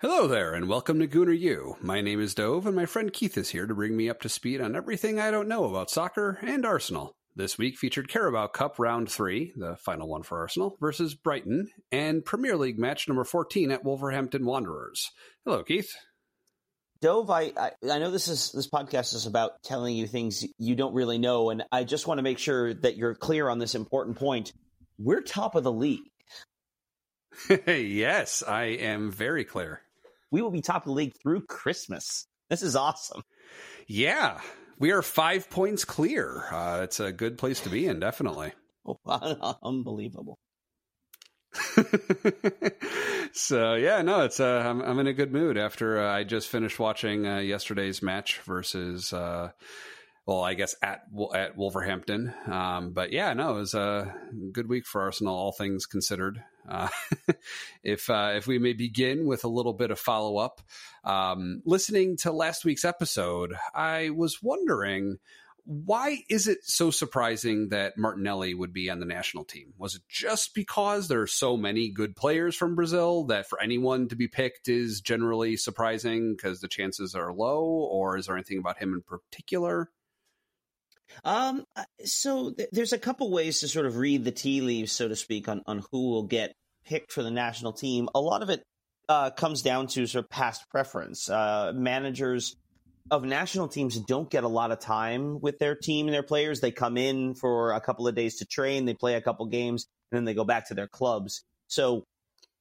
Hello there, and welcome to Gooner U. My name is Dov, and my friend Keith is here to bring me up to speed on everything I don't know about soccer and Arsenal. This week featured Carabao Cup Round 3, the final one for Arsenal, versus Brighton, and Premier League match number 14 at Wolverhampton Wanderers. Hello, Keith. Dov, I, I, I know this is this podcast is about telling you things you don't really know, and I just want to make sure that you're clear on this important point. We're top of the league. yes, I am very clear we will be top of the league through Christmas. This is awesome. Yeah, we are five points clear. Uh, it's a good place to be in, definitely. Unbelievable. so yeah, no, it's uh, I'm I'm in a good mood after uh, I just finished watching uh, yesterday's match versus uh, well, I guess at at Wolverhampton. Um, but yeah, no, it was a good week for Arsenal, all things considered. Uh, if uh, if we may begin with a little bit of follow up, um, listening to last week's episode, I was wondering why is it so surprising that Martinelli would be on the national team? Was it just because there are so many good players from Brazil that for anyone to be picked is generally surprising because the chances are low, or is there anything about him in particular? Um, uh, so th- there's a couple ways to sort of read the tea leaves, so to speak, on, on who will get picked for the national team. A lot of it uh, comes down to sort of past preference. Uh, managers of national teams don't get a lot of time with their team and their players. They come in for a couple of days to train, they play a couple games, and then they go back to their clubs. So,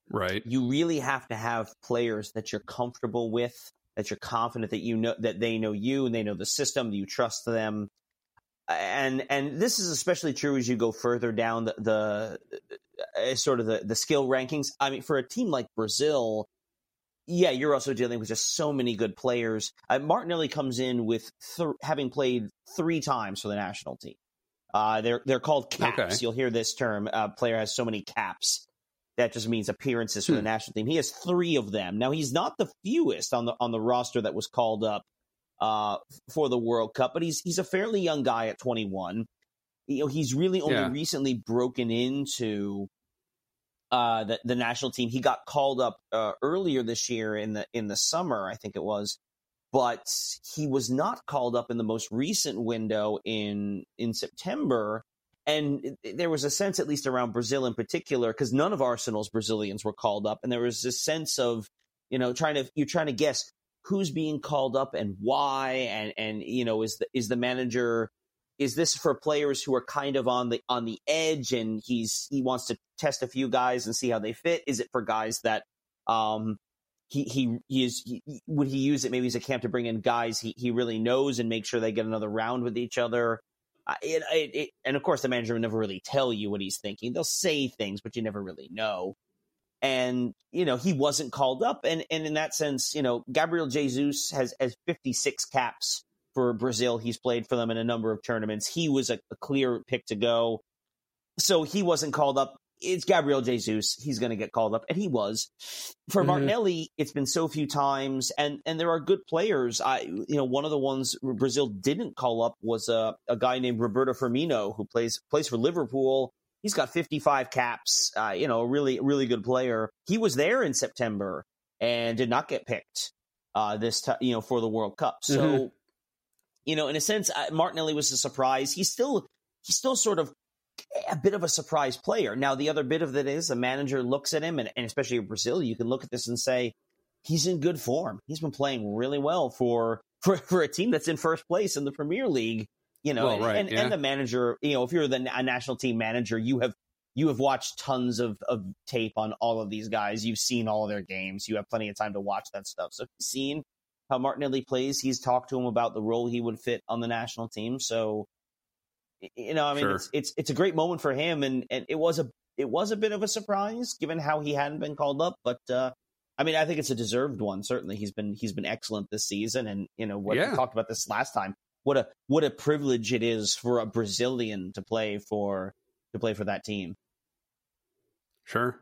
right, you really have to have players that you're comfortable with, that you're confident that you know that they know you and they know the system, that you trust them and and this is especially true as you go further down the, the uh, sort of the, the skill rankings. I mean, for a team like Brazil, yeah, you're also dealing with just so many good players. Uh, Martinelli comes in with th- having played three times for the national team. Uh, they're they're called caps. Okay. You'll hear this term. Uh, player has so many caps. That just means appearances for hmm. the national team. He has three of them. Now he's not the fewest on the on the roster that was called up uh, for the World Cup, but he's he's a fairly young guy at 21. You know, he's really only yeah. recently broken into uh, the the national team. He got called up uh, earlier this year in the in the summer, I think it was, but he was not called up in the most recent window in in September. And there was a sense, at least around Brazil in particular, because none of Arsenal's Brazilians were called up, and there was this sense of, you know, trying to you're trying to guess who's being called up and why and and you know is the is the manager is this for players who are kind of on the on the edge and he's he wants to test a few guys and see how they fit? Is it for guys that um he he, he is he, would he use it maybe as a camp to bring in guys he he really knows and make sure they get another round with each other? Uh, it, it, it, and of course the manager will never really tell you what he's thinking. They'll say things but you never really know and you know he wasn't called up and and in that sense you know Gabriel Jesus has has 56 caps for Brazil. He's played for them in a number of tournaments. He was a, a clear pick to go. So he wasn't called up. It's Gabriel Jesus. He's going to get called up and he was. For mm-hmm. Martinelli it's been so few times and and there are good players. I you know one of the ones Brazil didn't call up was a, a guy named Roberto Firmino who plays plays for Liverpool He's got 55 caps. Uh, you know, a really, really good player. He was there in September and did not get picked uh, this time, you know, for the World Cup. So, mm-hmm. you know, in a sense, uh, Martinelli was a surprise. He's still, he's still sort of a bit of a surprise player. Now, the other bit of it is the manager looks at him, and, and especially in Brazil, you can look at this and say he's in good form. He's been playing really well for for, for a team that's in first place in the Premier League you know, well, right, and, yeah. and, the manager, you know, if you're the a national team manager, you have you have watched tons of, of tape on all of these guys. You've seen all of their games. You have plenty of time to watch that stuff. So you've seen how Martinelli plays. He's talked to him about the role he would fit on the national team. So, you know, I mean, sure. it's, it's, it's a great moment for him. And, and it was a, it was a bit of a surprise given how he hadn't been called up, but, uh, I mean, I think it's a deserved one. Certainly, he's been he's been excellent this season, and you know what yeah. we talked about this last time what a what a privilege it is for a Brazilian to play for to play for that team. Sure.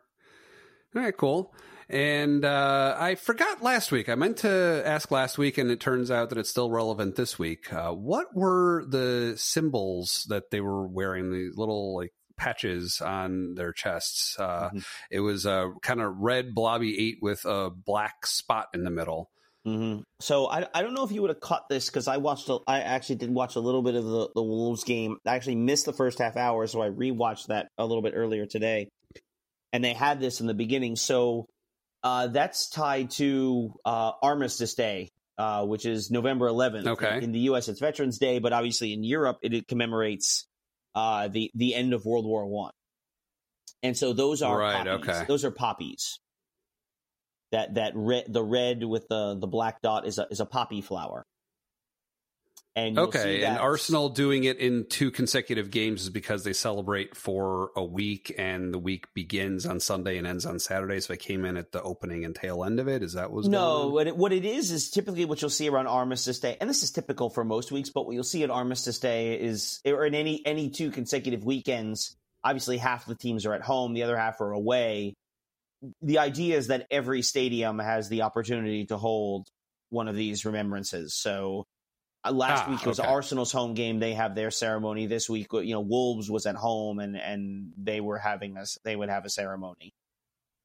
All right, cool. And uh, I forgot last week. I meant to ask last week, and it turns out that it's still relevant this week. Uh, what were the symbols that they were wearing? The little like patches on their chests. Uh, Mhm. It was a kind of red blobby eight with a black spot in the middle. Hmm So I, I don't know if you would have caught this because I watched a, I actually did watch a little bit of the, the Wolves game. I actually missed the first half hour, so I rewatched that a little bit earlier today. And they had this in the beginning, so uh, that's tied to uh, Armistice Day, uh, which is November 11th. Okay. In the U.S., it's Veterans Day, but obviously in Europe, it, it commemorates uh, the the end of World War One. And so those are Right, poppies. okay. Those are poppies. That that red the red with the the black dot is a is a poppy flower. And Okay, and Arsenal doing it in two consecutive games is because they celebrate for a week, and the week begins on Sunday and ends on Saturday. So I came in at the opening and tail end of it. Is that what's no, going on? what it, what it is is typically what you'll see around Armistice Day, and this is typical for most weeks. But what you'll see at Armistice Day is, or in any any two consecutive weekends, obviously half the teams are at home, the other half are away. The idea is that every stadium has the opportunity to hold one of these remembrances. So uh, last Ah, week was okay. Arsenal's home game; they have their ceremony. This week, you know, Wolves was at home, and and they were having a they would have a ceremony.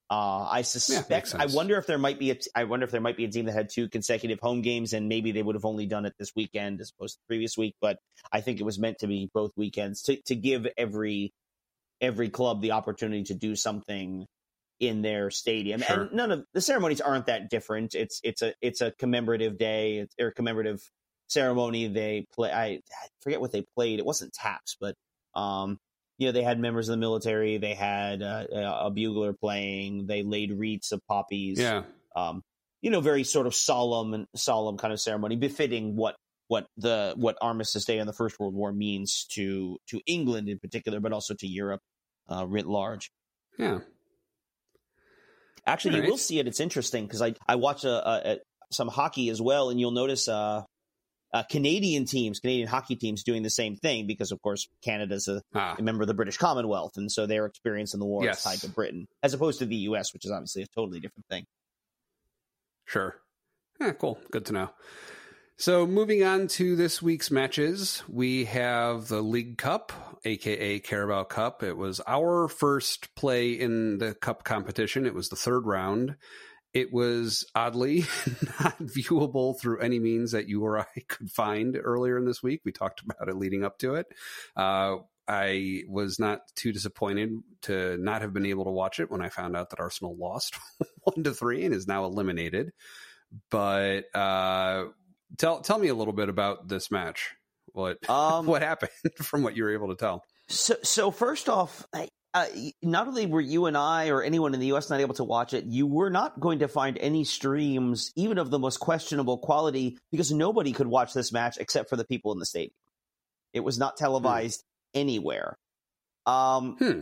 Uh, I suspect. I wonder if there might be a. t- I wonder if there might be a team that had two consecutive home games, and maybe they would have only done it this weekend as opposed to the previous week. But I think it was meant to be both weekends to to give every every club the opportunity to do something in their stadium. Sure. And none of the ceremonies aren't that different. It's it's a it's a commemorative day or commemorative ceremony. They play. I, I forget what they played. It wasn't taps, but um, you know, they had members of the military. They had uh, a bugler playing. They laid wreaths of poppies. Yeah, Um, you know, very sort of solemn and solemn kind of ceremony, befitting what what the what Armistice Day in the First World War means to to England in particular, but also to Europe uh, writ large. yeah. Actually, you will see it. It's interesting because I I watch a, a, a, some hockey as well, and you'll notice uh, uh, Canadian teams, Canadian hockey teams, doing the same thing because, of course, Canada's a, Ah, a member of the British Commonwealth, and so their experience in the war Yes. is tied to Britain, as opposed to the U.S., which is obviously a totally different thing. Sure. Yeah, cool. Good to know. So, moving on to this week's matches, we have the League Cup, aka Carabao Cup. It was our first play in the Cup competition. It was the third round. It was oddly not viewable through any means that you or I could find earlier in this week. We talked about it leading up to it. Uh, I was not too disappointed to not have been able to watch it when I found out that Arsenal lost one to three and is now eliminated. But uh, tell tell me a little bit about this match. What Um, what happened from what you were able to tell? So, so first off, I- uh, not only were you and I or anyone in the U.S. not able to watch it, you were not going to find any streams, even of the most questionable quality, because nobody could watch this match except for the people in the stadium. It was not televised anywhere. Um, Hmm.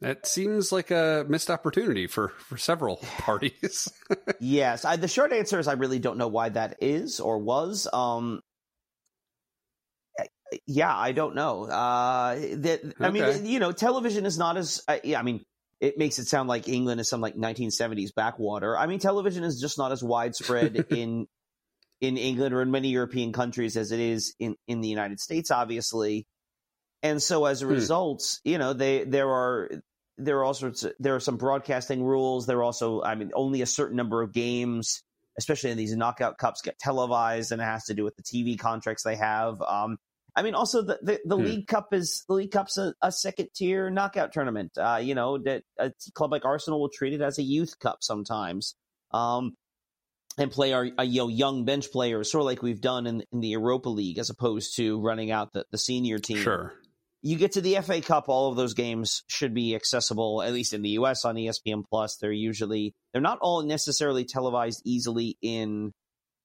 That seems like a missed opportunity for for several parties. yes, I, the short answer is I really don't know why that is or was. Um, yeah, I don't know. Uh, that I mean, you know, television is not as. Uh, yeah, I mean, it makes it sound like England is some like 1970s backwater. I mean, television is just not as widespread in in England or in many European countries as it is in in the United States, obviously. And so, as a Hmm. result, you know, they there are there are all sorts of, there are some broadcasting rules. There are also, I mean, only a certain number of games, especially in these knockout cups, get televised, and it has to do with the TV contracts they have. Um, I mean, also the the, the Hmm. League Cup is the League Cup's a, a second tier knockout tournament. Uh, you know that a club like Arsenal will treat it as a youth cup sometimes, um, and play our, uh, you know young bench players, sort of like we've done in in the Europa League, as opposed to running out the, the senior team sure. You get to the FA Cup, all of those games should be accessible, at least in the US on ESPN Plus. They're usually they're not all necessarily televised easily in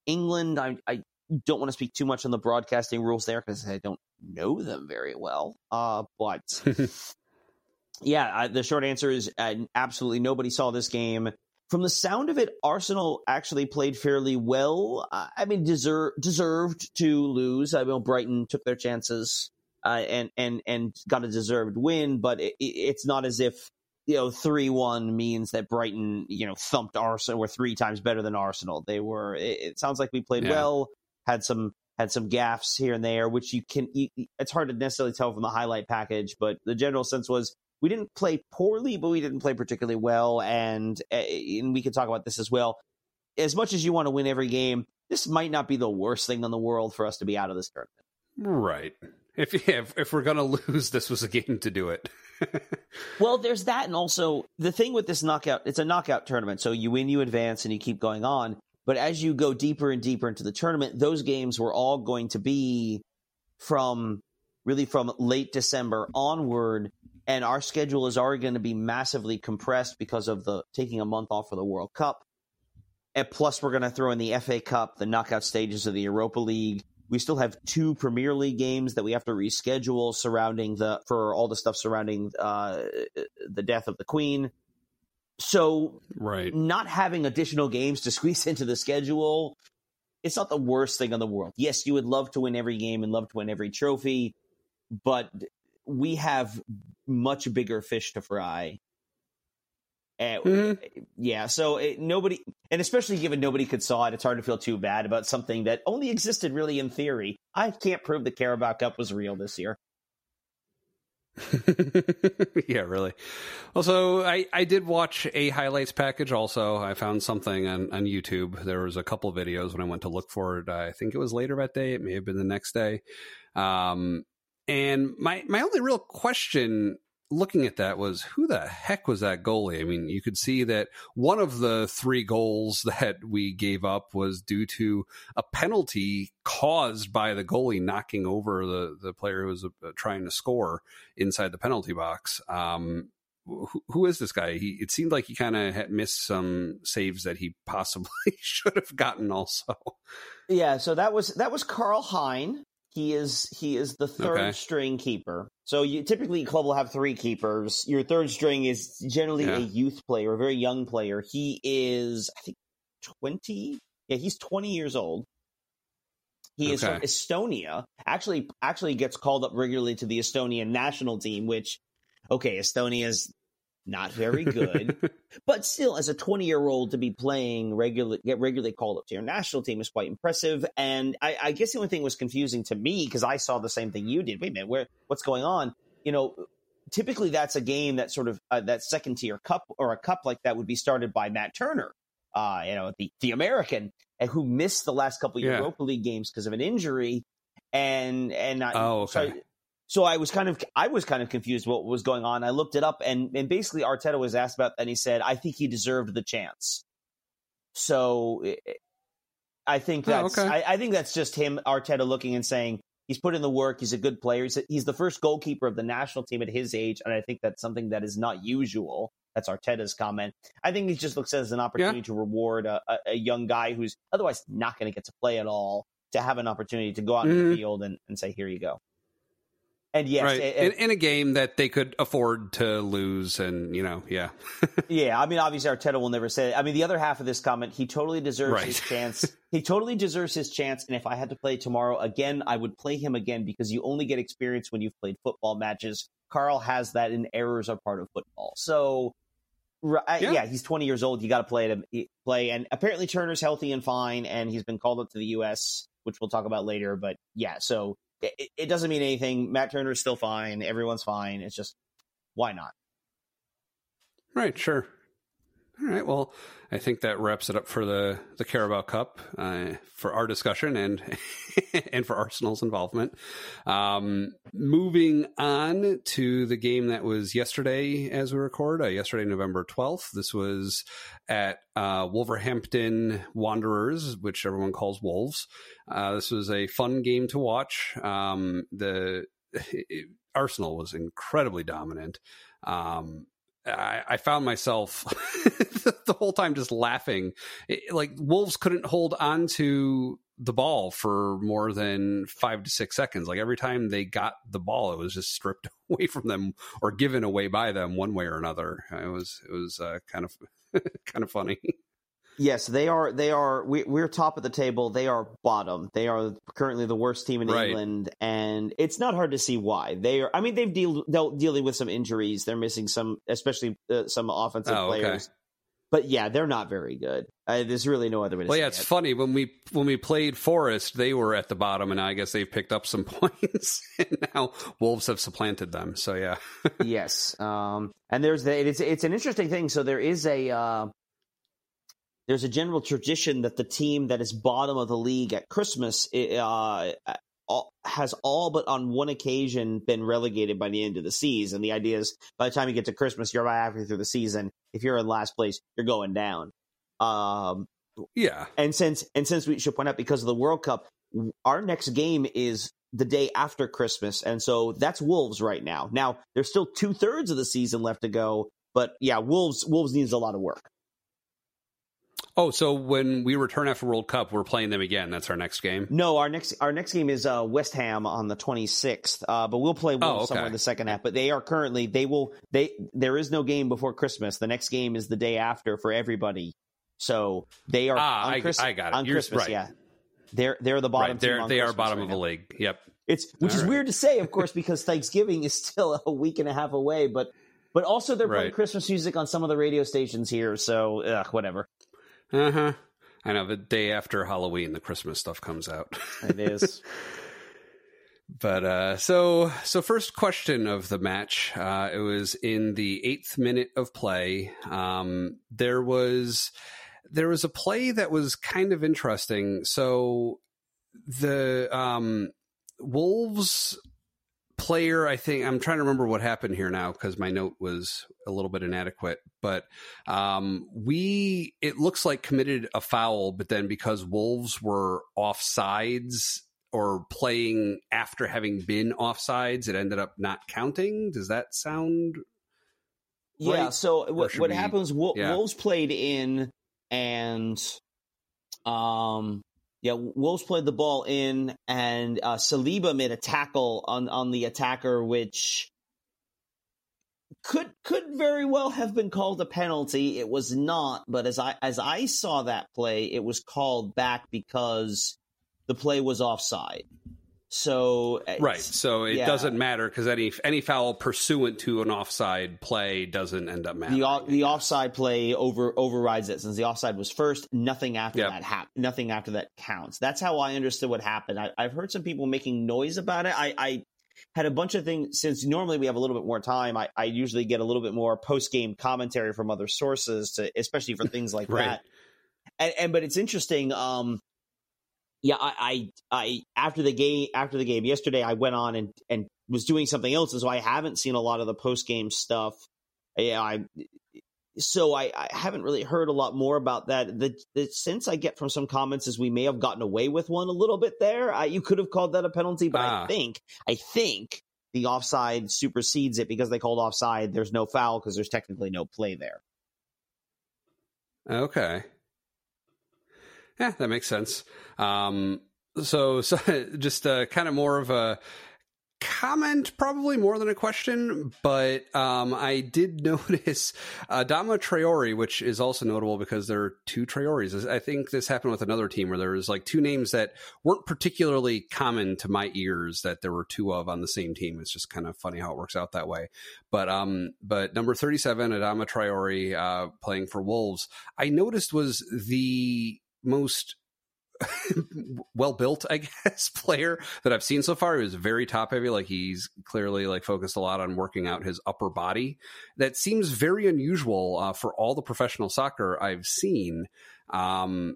England. I, I don't want to speak too much on the broadcasting rules there because I don't know them very well. Uh, but yeah, I, the short answer is uh, absolutely nobody saw this game. From the sound of it, Arsenal actually played fairly well. I mean, deserve, deserved to lose. I mean, Brighton took their chances uh, and and and got a deserved win, but it, it, it's not as if you know three one means that Brighton you know thumped Arsenal were three times better than Arsenal. They were. It, it sounds like we played Yeah. well, had some had some gaffes here and there, which you can. It's hard to necessarily tell from the highlight package, but the general sense was we didn't play poorly, but we didn't play particularly well, and eh, and we can talk about this as well. As much as you want to win every game, this might not be the worst thing in the world for us to be out of this tournament. Right. If if, if we're gonna lose, this was a game to do it. well, there's that, and also the thing with this knockout, it's a knockout tournament, so you win, you advance, and you keep going on. But as you go deeper and deeper into the tournament, those games were all going to be from really from late December onward. And our schedule is already going to be massively compressed because of the taking a month off for the World Cup. And plus, we're going to throw in the FA Cup, the knockout stages of the Europa League. We still have two Premier League games that we have to reschedule surrounding the for all the stuff surrounding uh, the death of the Queen. So, right, not having additional games to squeeze into the schedule, it's not the worst thing in the world. Yes, you would love to win every game and love to win every trophy, but we have much bigger fish to fry. And, mm-hmm. Yeah, so it, nobody, and especially given nobody could saw it, it's hard to feel too bad about something that only existed really in theory. I can't prove the Carabao Cup was real this year. yeah, really. Also, I, I did watch a highlights package. Also, I found something on, on YouTube. There was a couple videos when I went to look for it. I think it was later that day. It may have been the next day. Um, and my my only real question looking at that was who the heck was that goalie? I mean, you could see that one of the three goals that we gave up was due to a penalty caused by the goalie knocking over the, the player who was uh, trying to score inside the penalty box. Um, who, who is this guy? He it seemed like he kind of missed some saves that he possibly should have gotten also. Yeah, so that was that was Karl Hein. He is he is the third okay. string keeper. So you typically club will have three keepers. Your third string is generally yeah. a youth player, a very young player. He is I think twenty. Yeah, he's twenty years old. He okay. is from Estonia. Actually, actually gets called up regularly to the Estonian national team. Which, okay, Estonia's not very good, but still, as a 20 year old to be playing regular, get regularly called up to your national team is quite impressive. And I, I guess the only thing was confusing to me because I saw the same thing you did. Wait a minute, where what's going on? You know, typically that's a game that sort of uh, that second tier cup or a cup like that would be started by Matt Turner, uh, you know, the the American, and who missed the last couple of yeah. Europa League games because of an injury. And and I, oh, okay. So so I was kind of I was kind of confused what was going on. I looked it up and and basically Arteta was asked about and he said I think he deserved the chance. So I think oh, that's oh, okay. I, I, think that's just him Arteta looking and saying he's put in the work. He's a good player. He's, he's the first goalkeeper of the national team at his age, and I think that's something that is not usual. That's Arteta's comment. I think he just looks at it as an opportunity yeah. to reward a, a, a, young guy who's otherwise not going to get to play at all to have an opportunity to go out mm-hmm. in the mm-hmm. field and, and say, "Here you go." And yes, right. it, it, in, in, a game that they could afford to lose, and you know, yeah, yeah. I mean, obviously, Arteta will never say. It. I mean, the other half of this comment, he totally deserves right. his chance. he totally deserves his chance. And if I had to play tomorrow again, I would play him again because you only get experience when you've played football matches. Karl has that, and errors are part of football. So, yeah, yeah he's 20 years old. You got to play him play, and apparently Turner's healthy and fine, and he's been called up to the U.S., which we'll talk about later. But yeah, so it, it doesn't mean anything. Matt Turner is still fine. Everyone's fine. It's just why not? Right. Sure. All right. Well, I think that wraps it up for the the Carabao Cup uh, for our discussion and and for Arsenal's involvement. Um, moving on to the game that was yesterday as we record, uh, yesterday November twelfth. This was at uh, Wolverhampton Wanderers, which everyone calls Wolves. Uh, this was a fun game to watch. Um, the it, Arsenal was incredibly dominant. Um, I, I found myself the whole time just laughing. It, like Wolves couldn't hold on to the ball for more than five to six seconds. Like every time they got the ball, it was just stripped away from them or given away by them one way or another. It was it was uh, kind of kind of funny. Yes, they are. They are. We, we're top of the table. They are bottom. They are currently the worst team in right. England, and it's not hard to see why. They are. I mean, they've deal, dealt dealing with some injuries. They're missing some, especially uh, some offensive oh, players. Okay. but yeah, they're not very good. Uh, there's really no other way to well, say yeah, it's it. funny when we when we played Forest, they were at the bottom, and I guess they've picked up some points, and now Wolves have supplanted them. So yeah, yes, um, and there's the it's it's an interesting thing. So there is a uh, there's a general tradition that the team that is bottom of the league at Christmas uh, has all but on one occasion been relegated by the end of the season. The idea is by the time you get to Christmas, you're about halfway through the season. If you're in last place, you're going down. Um, yeah, and since and since we should point out because of the World Cup, our next game is the day after Christmas, and so that's Wolves right now. Now there's still two thirds of the season left to go, but yeah, Wolves Wolves needs a lot of work. Oh, so when we return after World Cup, we're playing them again. That's our next game. No, our next our next game is uh, West Ham on the 26th. Uh, but we'll play Wolves oh, okay. somewhere in the second half. But they are currently they will they there is no game before Christmas. The next game is the day after for everybody. So they are ah, on I, Chris, I got it. on You're, Christmas. right. Yeah, they're they're the bottom. Right. They're, they Christmas are bottom right of now. the league. Yep. It's which All is weird to say, of course, because Thanksgiving is still a week and a half away. But but also they're playing Christmas music on some of the radio stations here. So ugh, whatever Uh huh. I know the day after Halloween, the Christmas stuff comes out. it is. But uh, so so first question of the match. Uh, it was in the eighth minute of play. Um, there was there was a play that was kind of interesting. So the um, Wolves player, I think I'm trying to remember what happened here now because my note was a little bit inadequate. But um, we it looks like committed a foul, but then because Wolves were offsides or playing after having been offsides, it ended up not counting. Does that sound Yeah. So what, what we- happens? Wol- yeah. Wolves played in, and um, yeah, Wolves played the ball in, and uh, Saliba made a tackle on on the attacker, which could could very well have been called a penalty. It was not, but as I as I saw that play, it was called back because the play was offside. So uh, right? So it yeah. doesn't matter because any any foul pursuant to an offside play doesn't end up mattering. the the offside play over overrides it since the offside was first. Nothing after Yep. that hap- Nothing after that counts. That's how I understood what happened. I, I've heard some people making noise about it. I, I had a bunch of things since normally we have a little bit more time. I, I usually get a little bit more post game commentary from other sources to, especially for things like Right. that. And, and but it's interesting. Um, yeah, I, I, I after the game after the game yesterday, I went on and and was doing something else, and so I haven't seen a lot of the post game stuff. Yeah, I so I, I haven't really heard a lot more about that. The, the sense I get from some comments is we may have gotten away with one a little bit there. I, you could have called that a penalty, but Ah. I think I think the offside supersedes it because they called offside. There's no foul because there's technically no play there. Okay. Yeah, that makes sense. Um, so, so just uh, kind of more of a comment, probably more than a question, but um, I did notice uh, Dama Traore, which is also notable because there are two Traores. I think this happened with another team where there was like two names that weren't particularly common to my ears that there were two of on the same team. It's just kind of funny how it works out that way. But um, but number thirty seven, Adama Traore, uh, playing for Wolves, I noticed was the most well built, I guess, player that I've seen so far. He was very top heavy. Like he's clearly like focused a lot on working out his upper body. That seems very unusual uh, for all the professional soccer I've seen. Um,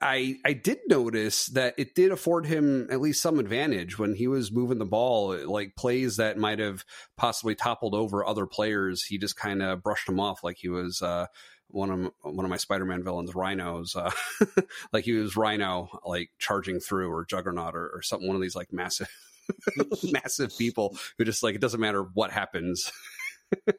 I I did notice that it did afford him at least some advantage when he was moving the ball. Like plays that might have possibly toppled over other players, he just kind of brushed them off like he was. Uh, one of one of my Spider-Man villains, Rhinos, uh, like he was Rhino, like charging through, or Juggernaut, or, or something. One of these like massive, massive people who just like it doesn't matter what happens.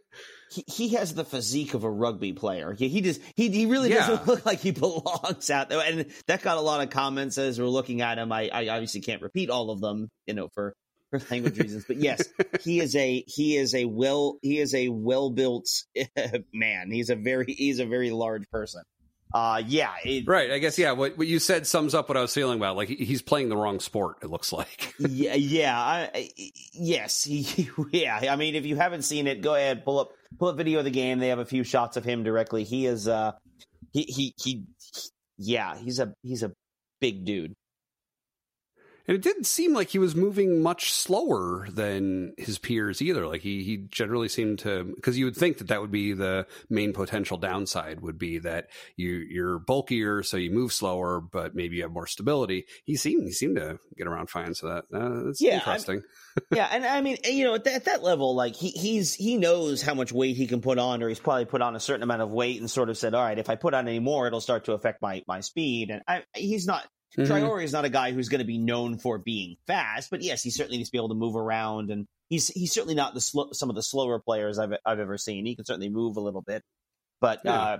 He, he has the physique of a rugby player. He, he just he, he really Yeah. doesn't look like he belongs out there. And that got a lot of comments as we're looking at him. I, I obviously can't repeat all of them, you know, for for language reasons. But yes, he is a he is a well he is a well built man. He's a very he's a very large person. Uh yeah, it, Right. I guess yeah. What what you said sums up what I was feeling about. Like he's playing the wrong sport. It looks like. yeah, yeah, I, yes, he, yeah. I mean, if you haven't seen it, go ahead pull up pull up video of the game. They have a few shots of him directly. He is uh he, he he yeah, he's a he's a big dude. And it didn't seem like he was moving much slower than his peers either. Like he, he generally seemed to, because you would think that that would be the main potential downside would be that you, you're bulkier, so you move slower, but maybe you have more stability. He seemed, he seemed to get around fine. So that, uh, that's yeah, interesting. yeah. And I mean, you know, at that, at that level, like he, he's, he knows how much weight he can put on, or he's probably put on a certain amount of weight and sort of said, all right, if I put on any more, it'll start to affect my, my speed. And I, he's not, Mm-hmm. Traore is not a guy who's going to be known for being fast, but yes, he certainly needs to be able to move around, and he's he's certainly not the sl- some of the slower players I've I've ever seen. He can certainly move a little bit, but yeah. Uh,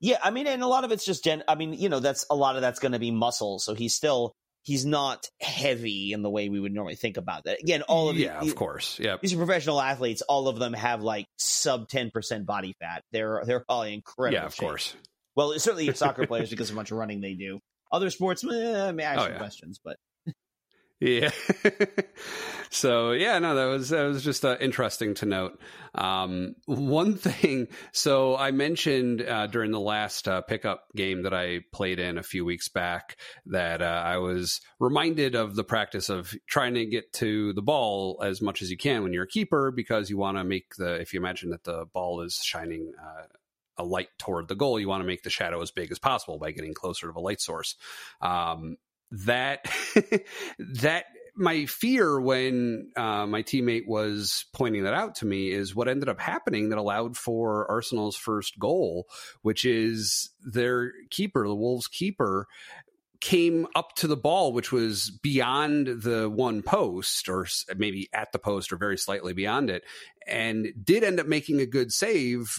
yeah, I mean, and a lot of it's just gen. I mean, you know, that's a lot of that's going to be muscle. So he's still he's not heavy in the way we would normally think about that. Again, all of yeah, of course, yeah. These are professional athletes. All of them have like sub ten percent body fat. They're they're all incredible. Yeah, of shape. course. Well, certainly soccer players because of how much running they do. Other sports, eh, I may ask oh, yeah. questions, but yeah. so yeah, no, that was that was just uh, interesting to note. Um, one thing, so I mentioned uh, during the last uh, pickup game that I played in a few weeks back that uh, I was reminded of the practice of trying to get to the ball as much as you can when you're a keeper because you want to make the if you imagine that the ball is shining uh, a light toward the goal, you want to make the shadow as big as possible by getting closer to the light source. Um, that that my fear when uh, my teammate was pointing that out to me is what ended up happening that allowed for Arsenal's first goal, which is their keeper, the Wolves keeper, came up to the ball, which was beyond the one post, or maybe at the post, or very slightly beyond it, and did end up making a good save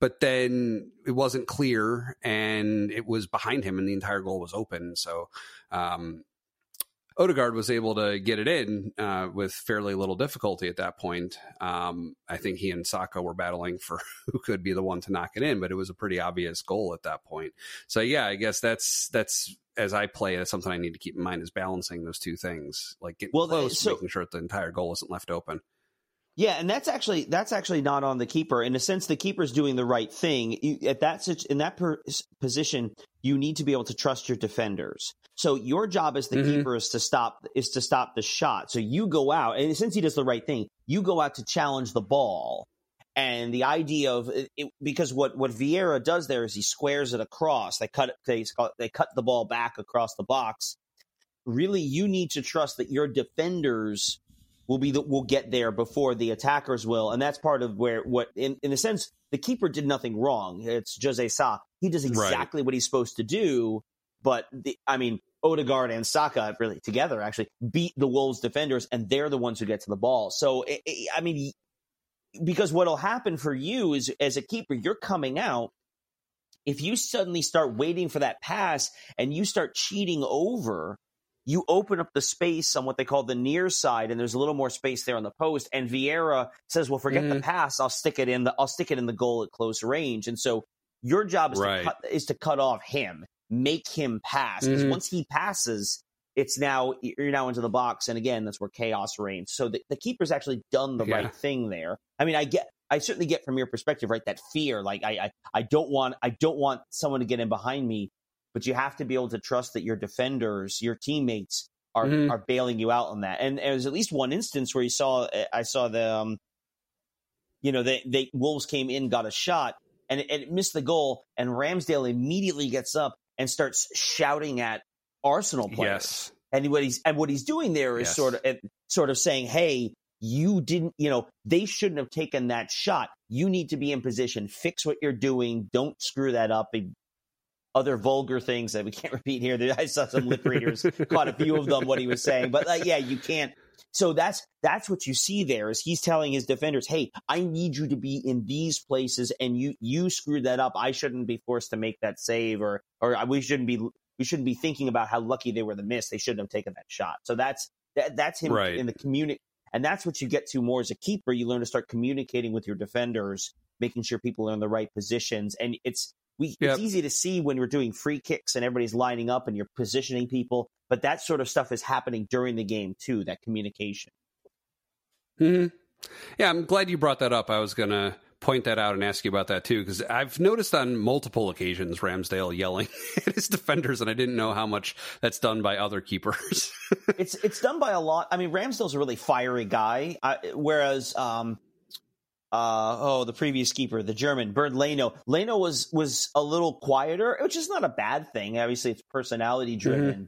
but then it wasn't clear and it was behind him and the entire goal was open. So, um, Odegaard was able to get it in uh, with fairly little difficulty at that point. Um, I think he and Saka were battling for who could be the one to knock it in, but it was a pretty obvious goal at that point. So yeah, I guess that's that's as I play, that's something I need to keep in mind is balancing those two things, like getting well, close, so, making sure that the entire goal isn't left open. Yeah, and that's actually that's actually not on the keeper. In a sense, the keeper's doing the right thing. You, at that in that per, position, you need to be able to trust your defenders. So your job as the mm-hmm. keeper is to stop is to stop the shot. So you go out, and since he does the right thing, you go out to challenge the ball. And the idea of it, because what what Vieira does there is he squares it across. They cut they they cut the ball back across the box. Really, you need to trust that your defenders will be the, will get there before the attackers will, and that's part of where what in in a sense the keeper did nothing wrong. It's Jose Sa. He does exactly right. what he's supposed to do, but the, I mean Odegaard and Saka really together actually beat the Wolves defenders, and they're the ones who get to the ball. So it, it, I mean, because what'll happen for you is as a keeper, you're coming out. If you suddenly start waiting for that pass and you start cheating over you open up the space on what they call the near side, and there's a little more space there on the post. And Vieira says, "Well, forget mm-hmm. the pass. I'll stick it in the I'll stick it in the goal at close range." And so your job is right. to cut is to cut off him, make him pass. Because mm-hmm. once he passes, it's now you're now into the box, and again, that's where chaos reigns. So the, the keeper's actually done the yeah. right thing there. I mean, I get. I certainly get from your perspective, right? That fear, like I, I, I don't want, I don't want someone to get in behind me but you have to be able to trust that your defenders, your teammates are mm-hmm. are bailing you out on that. And there's at least one instance where you saw I saw the um, you know, they they Wolves came in, got a shot, and it, it missed the goal, and Ramsdale immediately gets up and starts shouting at Arsenal players. Yes. And what he's and what he's doing there is yes. sort of sort of saying, "Hey, you didn't, you know, they shouldn't have taken that shot. You need to be in position. Fix what you're doing. Don't screw that up other vulgar things that we can't repeat here. I saw some lip readers caught a few of them what he was saying, but like, yeah, you can't. So that's that's what you see there is he's telling his defenders, "Hey, I need you to be in these places, and you you screwed that up. I shouldn't be forced to make that save, or or we shouldn't be we shouldn't be thinking about how lucky they were the miss. They shouldn't have taken that shot. So that's that, that's him right. in the community, and that's what you get to more as a keeper. You learn to start communicating with your defenders, making sure people are in the right positions, and it's we yep. it's easy to see when we're doing free kicks and everybody's lining up and you're positioning people, but that sort of stuff is happening during the game too. That communication. Hmm. Yeah, I'm glad you brought that up. I was going to point that out and ask you about that too, because I've noticed on multiple occasions Ramsdale yelling at his defenders, and I didn't know how much that's done by other keepers. it's it's done by a lot. I mean, Ramsdale's a really fiery guy, uh, whereas um, uh, oh, the previous keeper, the German Bernd Leno. Leno was was a little quieter, which is not a bad thing. Obviously, it's personality driven. Mm-hmm.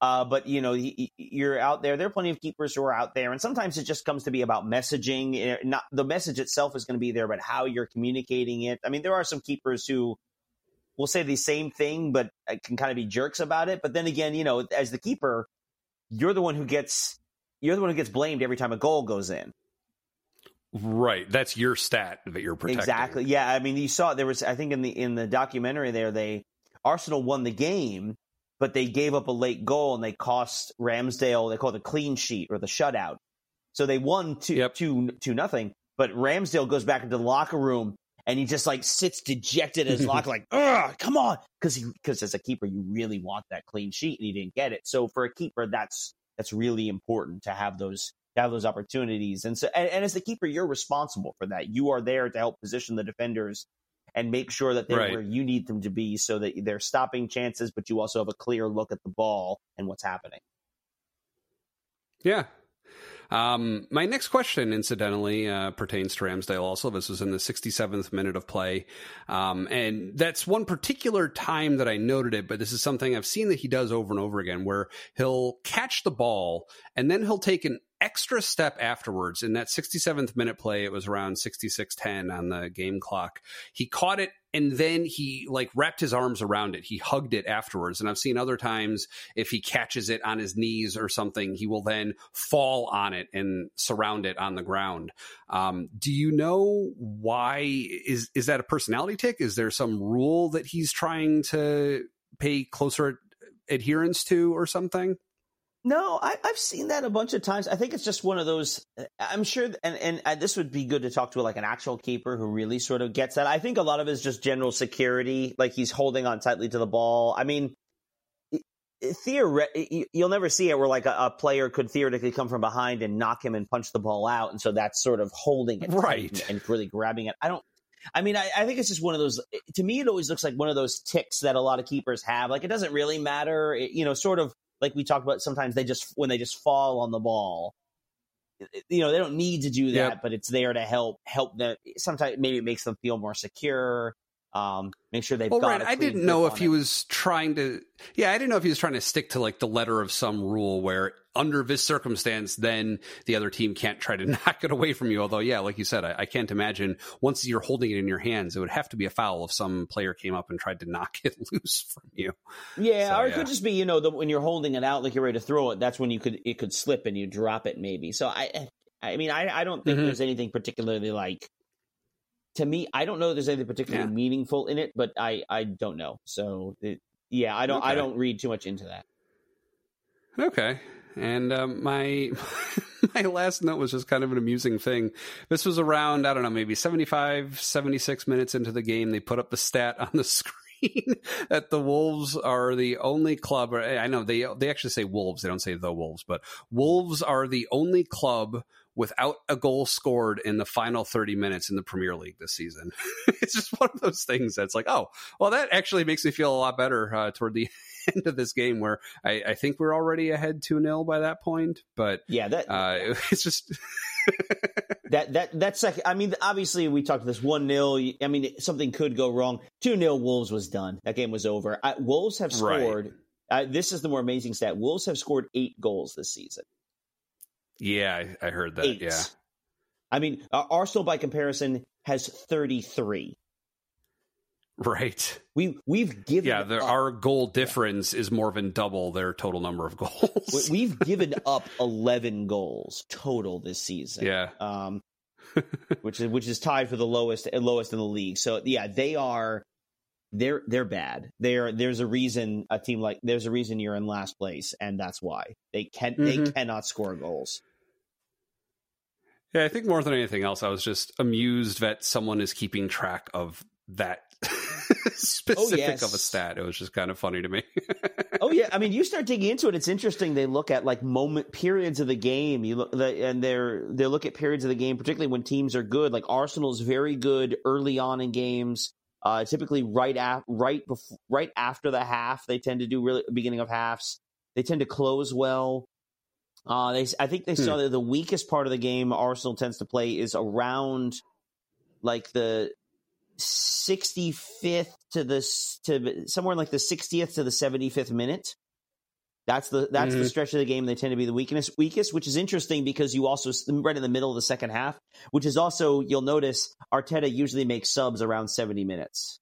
Uh, but you know, you're out there. There are plenty of keepers who are out there, and sometimes it just comes to be about messaging. Eh, not the message itself is going to be there, but how you're communicating it. I mean, there are some keepers who will say the same thing, but uh, can kind of be jerks about it. But then again, you know, as the keeper, you're the one who gets you're the one who gets blamed every time a goal goes in. Right, that's your stat that you're protecting. Exactly. Yeah, I mean, you saw there was I think in the in the documentary there they Arsenal won the game but they gave up a late goal and they cost Ramsdale, they call it a clean sheet or the shutout. So they won two, yep. two, two nothing. But Ramsdale goes back into the locker room and he just like sits dejected in his locker, like, ugh, come on. Cause he, cause as a keeper, you really want that clean sheet and he didn't get it. So for a keeper, that's, that's really important to have those, have those opportunities. And so, and, and as the keeper, you're responsible for that. You are there to help position the defenders and make sure that they're right. where you need them to be so that they're stopping chances, but you also have a clear look at the ball and what's happening. Yeah. Um, my next question, incidentally, uh, pertains to Ramsdale also. This was in the 67th minute of play. Um, and that's one particular time that I noted it, but this is something I've seen that he does over and over again where he'll catch the ball and then he'll take an extra step afterwards. In that 67th minute play it was around 6610 on the game clock. He caught it and then he like wrapped his arms around it. He hugged it afterwards. And i've seen other times if he catches it on his knees or something he will then fall on it and surround it on the ground. Um, do you know why is is that a personality tick? Is there some rule that he's trying to pay closer adherence to or something no, I, have seen that a bunch of times. I think it's just one of those. I'm sure, and, and, and uh, this would be good to talk to like an actual keeper who really sort of gets that. I think a lot of it is just general security, like he's holding on tightly to the ball. I mean, theoretically, you'll never see it where like a, a, player could theoretically come from behind and knock him and punch the ball out, and so that's sort of holding it right and, and really grabbing it. I don't. I mean, I, I, think it's just one of those. To me, it always looks like one of those ticks that a lot of keepers have. Like it doesn't really matter. It, you know, sort of like we talked about sometimes they just when they just fall on the ball you know they don't need to do that yep. but it's there to help help them sometimes maybe it makes them feel more secure um make sure they've well, got right. i didn't know if he it. was trying to yeah i didn't know if he was trying to stick to like the letter of some rule where under this circumstance, then the other team can't try to knock it away from you. Although, yeah, like you said, I, I, can't imagine once you're holding it in your hands, it would have to be a foul if some player came up and tried to knock it loose from you. Yeah, so, or it yeah. could just be, you know, the, when you're holding it out like you're ready to throw it, that's when you could it could slip and you drop it maybe. So I, I mean, I, I don't think mm-hmm. there's anything particularly like. To me, I don't know if there's anything particularly yeah. meaningful in it, but I, I don't know. So it, yeah, I don't okay. I don't read too much into that. Okay. And um, my my last note was just kind of an amusing thing. This was around, I don't know, maybe 75, 76 minutes into the game. They put up the stat on the screen that the Wolves are the only club. I know they they actually say Wolves. They don't say the Wolves, but Wolves are the only club without a goal scored in the final 30 minutes in the Premier League this season. it's just one of those things that's like, oh, well, that actually makes me feel a lot better uh, toward the end of this game where I, I think we're already ahead 2 0 by that point. But yeah, that uh, it's just. that that that second I mean obviously we talked this 1-0 I mean something could go wrong 2-0 Wolves was done that game was over I, Wolves have scored right. uh, this is the more amazing stat Wolves have scored 8 goals this season yeah I, I heard that Eight. yeah I mean Arsenal by comparison has 33 Right. We we've given yeah. There, our goal difference is more than double their total number of goals. we've given up eleven goals total this season. Yeah. Um, which is which is tied for the lowest lowest in the league. So yeah, they are they're they're bad. They're there's a reason a team like there's a reason you're in last place, and that's why they can mm-hmm. they cannot score goals. Yeah, I think more than anything else, I was just amused that someone is keeping track of that specific yes. of a stat. It was just kind of funny to me. oh yeah, I mean, you start digging into it. It's interesting. They look at like moment periods of the game. You look and they're they look at periods of the game, particularly when teams are good. Like Arsenal is very good early on in games. Uh, typically, right at right before, right after the half, they tend to do really beginning of halves. They tend to close well. Uh, they, I think they hmm. saw that the weakest part of the game Arsenal tends to play is around like the 65th to the to somewhere like the 60th to the 75th minute. That's the that's mm-hmm. the stretch of the game they tend to be the weakest weakest, which is interesting because you also right in the middle of the second half, which is also you'll notice Arteta usually makes subs around 70 minutes.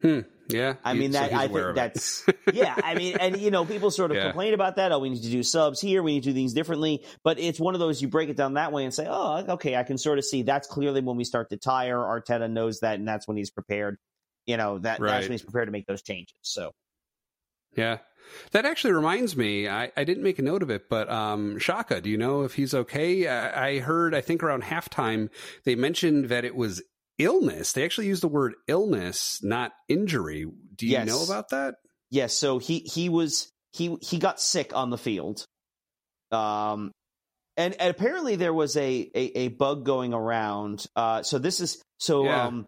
Hmm. Yeah. I mean that so I think that's yeah. I mean, and you know, people sort of yeah. complain about that. Oh, we need to do subs here. We need to do things differently. But it's one of those you break it down that way and say, oh, okay, I can sort of see that's clearly when we start to tire. Arteta knows that, and that's when he's prepared. You know that right. that's when he's prepared to make those changes. So. Yeah. That actually reminds me, I, I didn't make a note of it, but um, Xhaka, do you know if he's okay? I, I heard, I think around halftime, they mentioned that it was illness. They actually use the word illness, not injury. Do you yes. know about that? Yes. So he he was he he got sick on the field. Um and, and apparently there was a, a, a bug going around. Uh so this is so yeah. um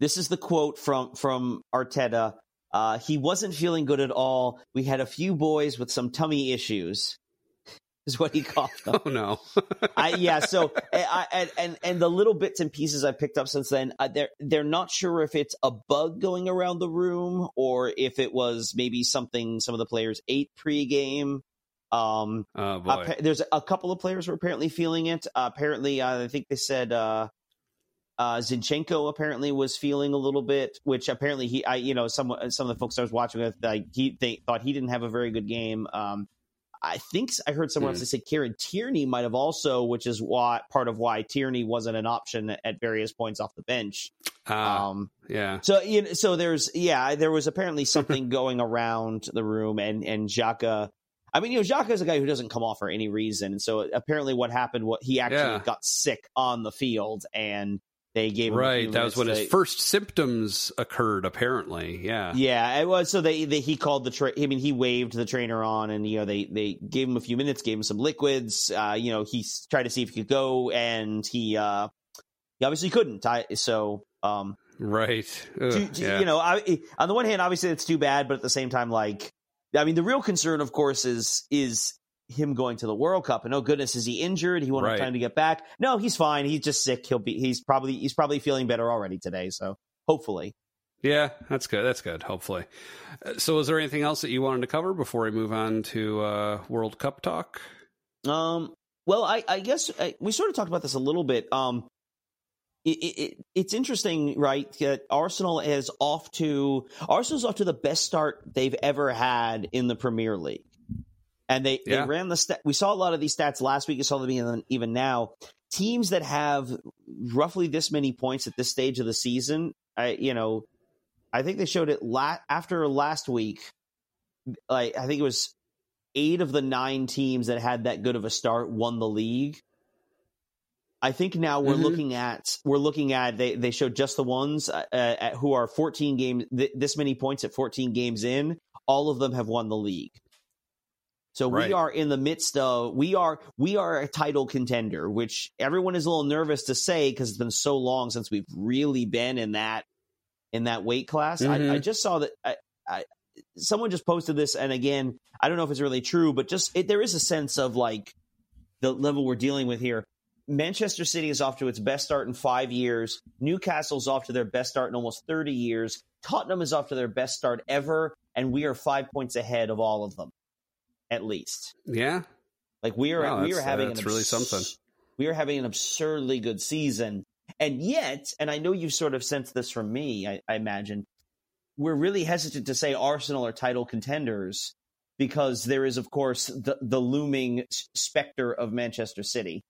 this is the quote from from Arteta. Uh, he wasn't feeling good at all. We had a few boys with some tummy issues is what he called them. Oh no. I, yeah. So I, and and the little bits and pieces I've picked up since then, uh, they're they're not sure if it's a bug going around the room or if it was maybe something some of the players ate pregame. Um, oh boy. Uh, there's a couple of players were apparently feeling it. Uh, apparently, uh, I think they said uh, uh, Zinchenko apparently was feeling a little bit, which apparently he, I, you know, some some of the folks I was watching with, like he they thought he didn't have a very good game. Um, I think I heard someone mm. else say Kieran Tierney might have also, which is why part of why Tierney wasn't an option at various points off the bench. Uh, um, yeah. So you know, so there's yeah, there was apparently something going around the room, and and Xhaka. I mean, you know, Xhaka is a guy who doesn't come off for any reason, and so apparently, what happened? What he actually yeah. got sick on the field, and they gave right. That was when to, his first symptoms occurred. Apparently, yeah, yeah. It was so they, they he called the train. I mean, he waved the trainer on, and you know they they gave him a few minutes, gave him some liquids. Uh, you know, he tried to see if he could go, and he uh, he obviously couldn't. I so um, right. Ugh, to, to, yeah. You know, I, on the one hand, obviously it's too bad, but at the same time, like, I mean, the real concern, of course, is is him going to the World Cup. And oh goodness, is he injured? He won't right. have time to get back. No, he's fine. He's just sick. He'll be. He's probably. He's probably feeling better already today. So hopefully. Yeah, that's good. That's good. Hopefully. Uh, so, is there anything else that you wanted to cover before we move on to uh, World Cup talk? Um. Well, I, I guess I, we sort of talked about this a little bit. Um. It, it, it's interesting, right? That Arsenal is off to Arsenal's off to the best start they've ever had in the Premier League and they, yeah. they ran the stat. We saw a lot of these stats last week. You saw them even, even now. Teams that have roughly this many points at this stage of the season, I you know, I think they showed it la- after last week. Like I think it was eight of the nine teams that had that good of a start won the league. I think now we're mm-hmm. looking at we're looking at they they showed just the ones uh, uh, who are 14 games th- this many points at 14 games in. All of them have won the league. So right. we are in the midst of we are we are a title contender, which everyone is a little nervous to say because it's been so long since we've really been in that in that weight class. Mm-hmm. I, I, mm-hmm. just saw that I, I, someone just posted this, and again, I don't know if it's really true, but just it, there is a sense of like the level we're dealing with here. Manchester City is off to its best start in five years. Newcastle's off to their best start in almost 30 years. Tottenham is off to their best start ever, and we are five points ahead of all of them at least. Yeah. Like we are wow, we are having that's abs- really something. We are having an absurdly good season. And yet, and I know you've sort of sensed this from me, I, I imagine, we're really hesitant to say Arsenal are title contenders because there is, of course, the, the looming specter of Manchester City.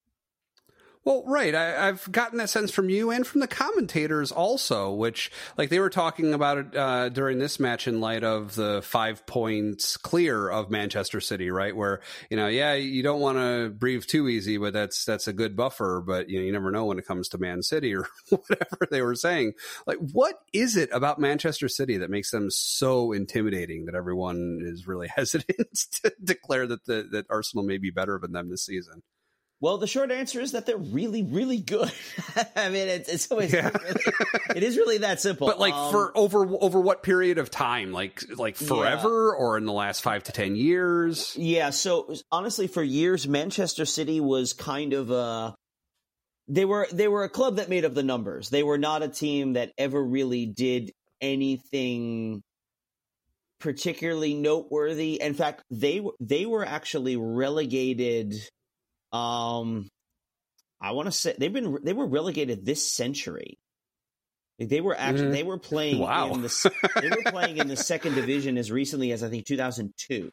Well, right. I, have gotten that sense from you and from the commentators also, which, like, they were talking about it uh, during this match in light of the five points clear of Manchester City, right? Where you know, yeah, you don't want to breathe too easy, but that's that's a good buffer. But you know, you never know when it comes to Man City or whatever they were saying. Like, what is it about Manchester City that makes them so intimidating that everyone is really hesitant to declare that the, that Arsenal may be better than them this season? Well, the short answer is that they're really, really good. I mean, it's, it's always yeah. really, it is really that simple. But like um, for over over what period of time? Like like forever, yeah. or in the last five to ten years? Yeah. So honestly, for years, Manchester City was kind of a they were they were a club that made up the numbers. They were not a team that ever really did anything particularly noteworthy. In fact, they they were actually relegated um, I want to say they've been they were relegated this century. They were actually mm. they were playing wow. in the they were playing in the second division as recently as I think 2002.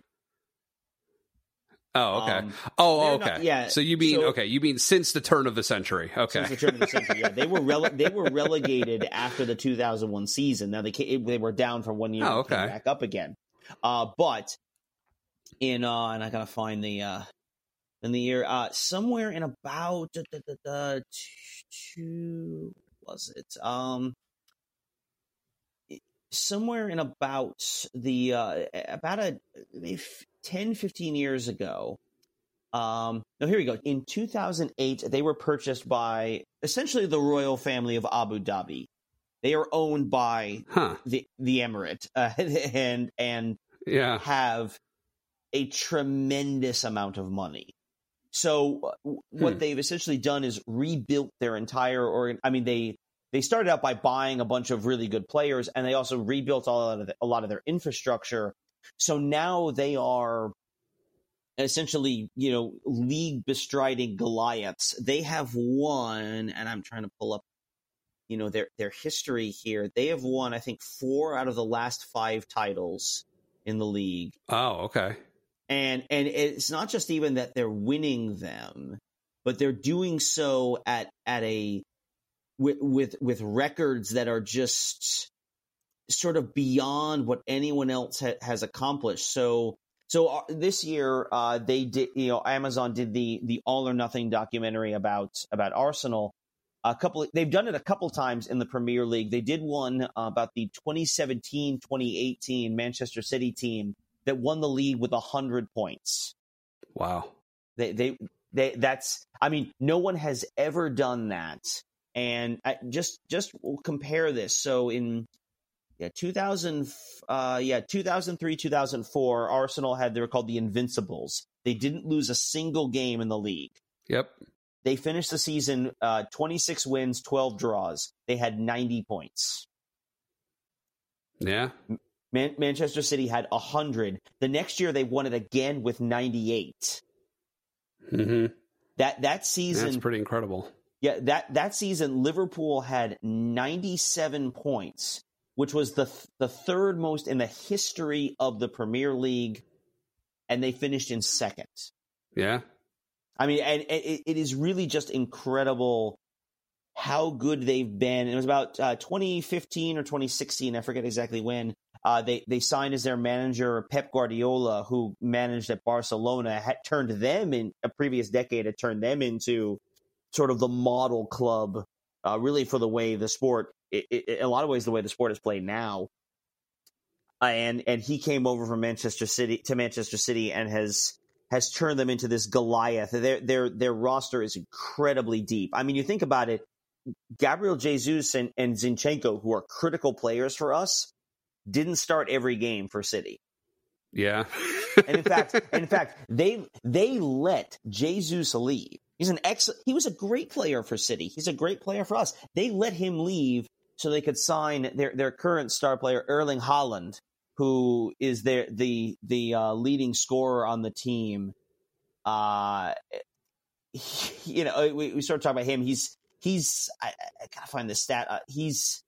Oh, okay. Um, oh, okay. Not, yeah. So you mean so, okay? You mean since the turn of the century? Okay. Since the turn of the century, yeah. They were rele- they were relegated after the 2001 season. Now they came, they were down for one year. Oh, okay. back up again. Uh, but in uh, and I gotta find the uh in the year uh somewhere in about the, the, the, two was it? Um somewhere in about the uh about a maybe 10 15 years ago um no here we go. In 2008 they were purchased by essentially the royal family of abu dhabi. They are owned by huh. the the emirate uh, and and yeah. have a tremendous amount of money so uh, what hmm. they've essentially done is rebuilt their entire organ. I mean, they they started out by buying a bunch of really good players, and they also rebuilt a lot of the, a lot of their infrastructure. So now they are essentially, you know, league bestriding Goliaths. They have won, and I'm trying to pull up, you know, their their history here. They have won, I think, four out of the last five titles in the league. Oh, okay and and it's not just even that they're winning them but they're doing so at at a with with with records that are just sort of beyond what anyone else ha- has accomplished. So so uh, this year uh, they did you know amazon did the the all or nothing documentary about about arsenal. A couple they've done it a couple times in the premier league. They did one uh, about the 2017-2018 manchester city team that won the league with 100 points. Wow. They, they, they, that's, I mean, no one has ever done that. And I just, just compare this. So in, yeah, 2000, uh, yeah, 2003, 2004, Arsenal had, they were called the Invincibles. They didn't lose a single game in the league. Yep. They finished the season uh, 26 wins, 12 draws. They had 90 points. Yeah. Man- Manchester City had 100. The next year they won it again with 98. Mm-hmm. That that season That's pretty incredible. Yeah, that that season Liverpool had 97 points, which was the the third most in the history of the Premier League and they finished in second. Yeah. I mean, and it, it is really just incredible how good they've been. It was about uh, 2015 or 2016, I forget exactly when, uh, they they signed as their manager Pep Guardiola, who managed at Barcelona, had turned them in a previous decade, had turned them into sort of the model club, uh, really for the way the sport, it, it, in a lot of ways, the way the sport is played now. Uh, and and he came over from Manchester City to Manchester City and has has turned them into this Goliath. Their their their roster is incredibly deep. I mean, you think about it. Gabriel Jesus and, and Zinchenko, who are critical players for us, didn't start every game for City. Yeah. and in fact, in fact, they they let Jesus leave. He's an ex he was a great player for City. He's a great player for us. They let him leave so they could sign their their current star player Erling Haaland, who is their the the uh, leading scorer on the team. Uh he, you know, we, we started talking about him. He's he's I, I gotta find the stat. Uh, he's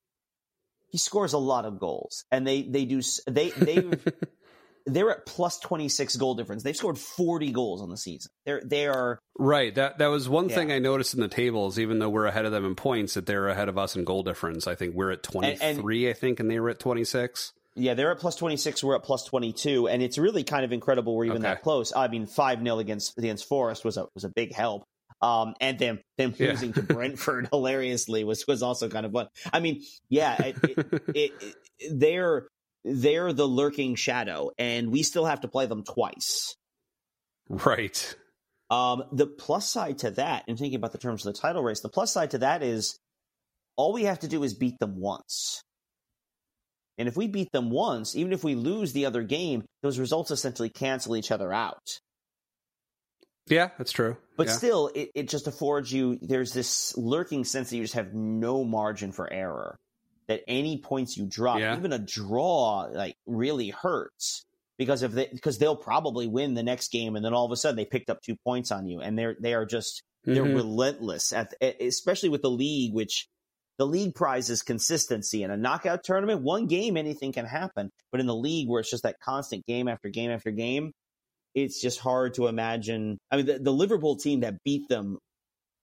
he scores a lot of goals, and they they do they they they're at plus 26 goal difference. They've scored 40 goals on the season. They're they are right. That that was one Yeah. thing I noticed in the tables. Even though we're ahead of them in points, that they're ahead of us in goal difference. I think we're at twenty three. I think, and they were at twenty six. yeah, they're at plus 26, we're at plus 22 and it's really kind of incredible we're even Okay. that close. I mean 5-0 against against Forest was a was a big help. Um and them them Yeah. losing to Brentford hilariously was was also kind of fun. I mean, yeah, it, it, it, they're they're the lurking shadow and we still have to play them twice. Right. Um, the plus side to that, and thinking about the terms of the title race, the plus side to that is all we have to do is beat them once. And if we beat them once, even if we lose the other game, those results essentially cancel each other out. Yeah, that's true. But yeah. still, it, it just affords you, there's this lurking sense that you just have no margin for error. That any points you drop, Yeah. even a draw, like really hurts because if they because they'll probably win the next game, and then all of a sudden they picked up two points on you, and they're they are just they're Mhm. relentless at especially with the league which the league prize is consistency in a knockout tournament one game anything can happen but in the league where it's just that constant game after game after game it's just hard to imagine i mean the, the liverpool team that beat them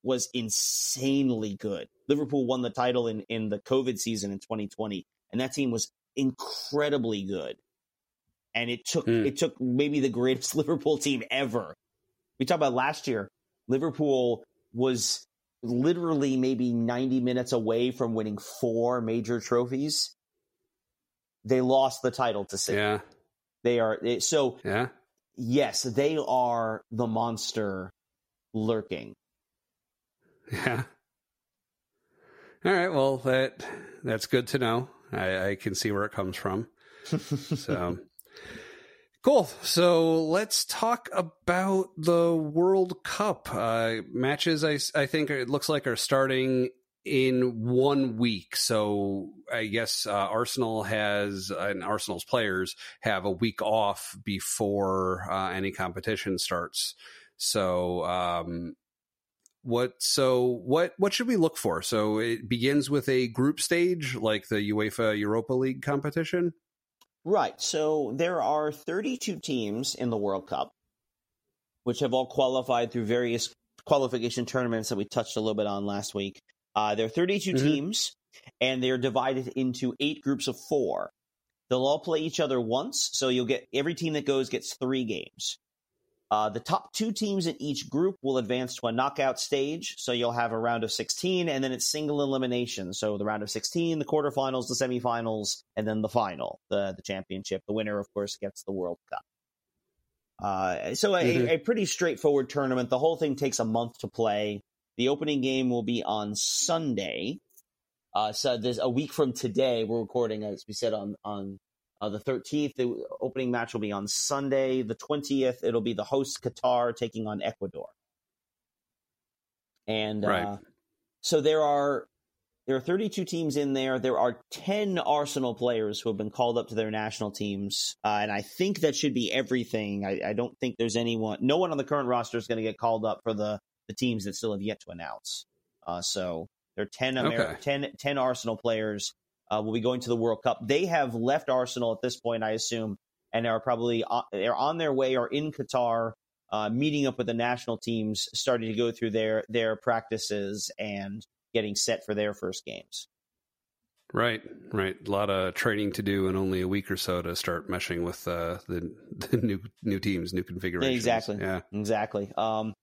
was insanely good liverpool won the title in, in the covid season in 2020 and that team was incredibly good and it took Hmm. it took maybe the greatest liverpool team ever we talked about last year Liverpool was literally maybe 90 minutes away from winning four major trophies. They lost the title to City. Yeah. They are they- so Yeah. Yes, they are the monster lurking. Yeah. All right. Well, that that's good to know. I, I can see where it comes from. So cool. So let's talk about the World Cup uh, matches. I I think it looks like are starting in one week. So I guess uh, Arsenal has and Arsenal's players have a week off before uh, any competition starts. So um, what so what what should we look for so it begins with a group stage like the uefa europa league competition Right. So there are 32 teams in the World Cup, which have all qualified through various qualification tournaments that we touched a little bit on last week. Uh, there are 32 Mhm. teams, and they're divided into eight groups of four. They'll all play each other once, so you'll get every team that goes gets three games. Uh, the top two teams in each group will advance to a knockout stage. So you'll have a round of 16, and then it's single elimination. So the round of 16, the quarterfinals, the semifinals, and then the final, the, the championship. The winner, of course, gets the World Cup. Uh, so a, Mhm. a pretty straightforward tournament. The whole thing takes a month to play. The opening game will be on Sunday. Uh, so there's a week from today. We're recording, as we said, on on uh, the 13th. The opening match will be on Sunday. The 20th, it'll be the host Qatar taking on Ecuador. And Right. uh, so there are there are 32 teams in there. There are 10 Arsenal players who have been called up to their national teams, uh, and I think that should be everything. I, I don't think there's anyone, no one on the current roster is going to get called up for the the teams that still have yet to announce. Uh, so there are 10, Amer- Okay. 10, 10 Arsenal players uh, will be going to the World Cup. They have left Arsenal at this point, I assume, and are probably on, they're on their way or in Qatar, uh, meeting up with the national teams, starting to go through their their practices and getting set for their first games. right right a lot of training to do in only a week or so to start meshing with uh, the the new new teams new configurations exactly. yeah Exactly. Um,